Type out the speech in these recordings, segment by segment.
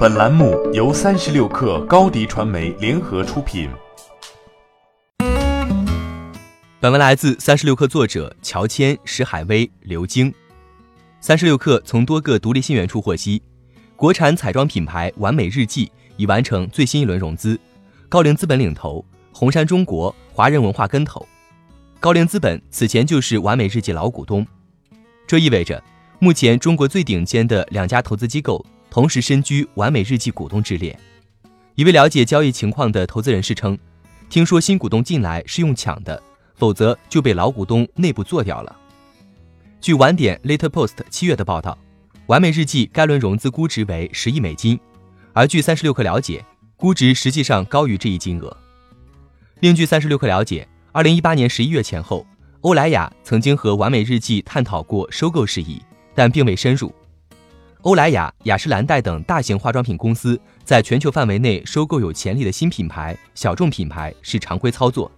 本栏目由三十六氪高低传媒联合出品。本文来自三十六氪作者乔迁、石海威、刘晶。三十六氪从多个独立信源处获悉，国产彩妆品牌完美日记已完成最新一轮融资，高瓴资本领投，红杉中国、华人文化跟投。高瓴资本此前就是完美日记老股东，这意味着目前中国最顶尖的两家投资机构同时身居完美日记股东之列。一位了解交易情况的投资人士称，听说新股东进来是用抢的，否则就被老股东内部做掉了。据晚点 Later Post 七月的报道，完美日记该轮融资估值为十亿美金，而据三十六氪了解，估值实际上高于这一金额。另据三十六氪了解。二零一八年十一月前后，欧莱雅曾经和完美日记探讨过收购事宜，但并未深入。欧莱雅、雅诗兰黛等大型化妆品公司在全球范围内收购有潜力的新品牌、小众品牌是常规操作。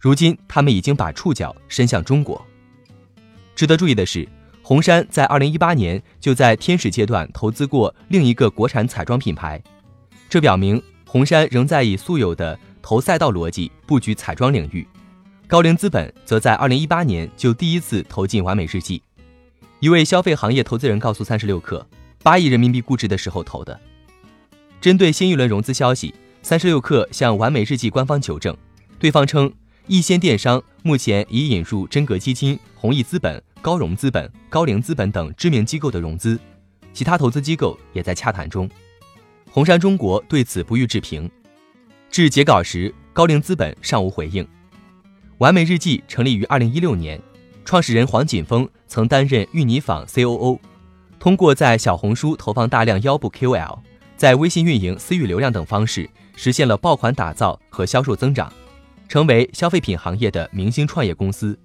如今，他们已经把触角伸向中国。值得注意的是，红杉在二零一八年就在天使阶段投资过另一个国产彩妆品牌，这表明红杉仍在以素有的投赛道逻辑布局彩妆领域。高瓴资本则在二零一八年就第一次投进完美日记。一位消费行业投资人告诉三十六氪，八亿人民币估值的时候投的。针对新一轮融资消息，三十六氪向完美日记官方求证，对方称易先电商目前已引入真格基金、弘毅资本、高融资本、高瓴资本等知名机构的融资，其他投资机构也在洽谈中。红杉中国对此不予置评。至截稿时，高瓴资本尚无回应。完美日记成立于二零一六年，创始人黄锦峰曾担任芋泥坊 COO，通过在小红书投放大量腰部 KOL，在微信运营私域流量等方式，实现了爆款打造和销售增长，成为消费品行业的明星创业公司。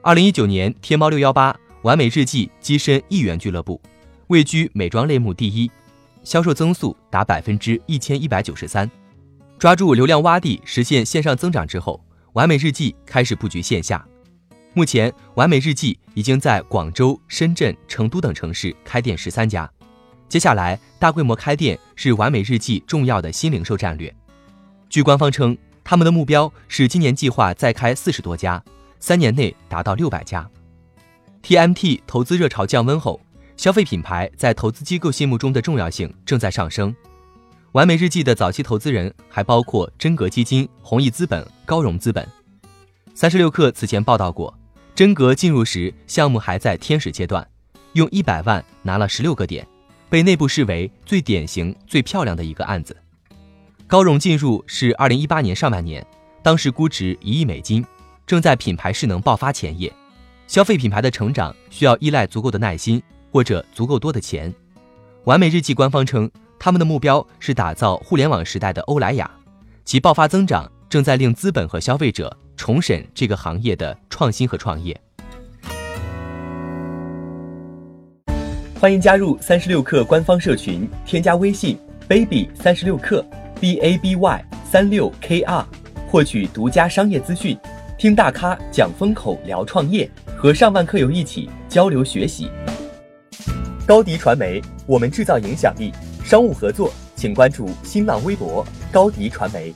二零一九年，天猫六幺八完美日记跻身亿元俱乐部，位居美妆类目第一，销售增速达百分之一千一百九十三。抓住流量洼地，实现线上增长之后。完美日记开始布局线下，目前完美日记已经在广州、深圳、成都等城市开店十三家。接下来，大规模开店是完美日记重要的新零售战略。据官方称，他们的目标是今年计划再开四十多家，三年内达到六百家。TMT 投资热潮降温后，消费品牌在投资机构心目中的重要性正在上升。完美日记的早期投资人还包括真格基金、弘毅资本、高融资本。三十六氪此前报道过，真格进入时项目还在天使阶段，用一百万拿了十六个点，被内部视为最典型、最漂亮的一个案子。高融进入是二零一八年上半年，当时估值一亿美金，正在品牌势能爆发前夜。消费品牌的成长需要依赖足够的耐心或者足够多的钱。完美日记官方称。他们的目标是打造互联网时代的欧莱雅，其爆发增长正在令资本和消费者重审这个行业的创新和创业。欢迎加入三十六氪官方社群，添加微信 baby 三十六氪 b a b y 三六 k r，获取独家商业资讯，听大咖讲风口，聊创业，和上万客友一起交流学习。高迪传媒，我们制造影响力。商务合作，请关注新浪微博高迪传媒。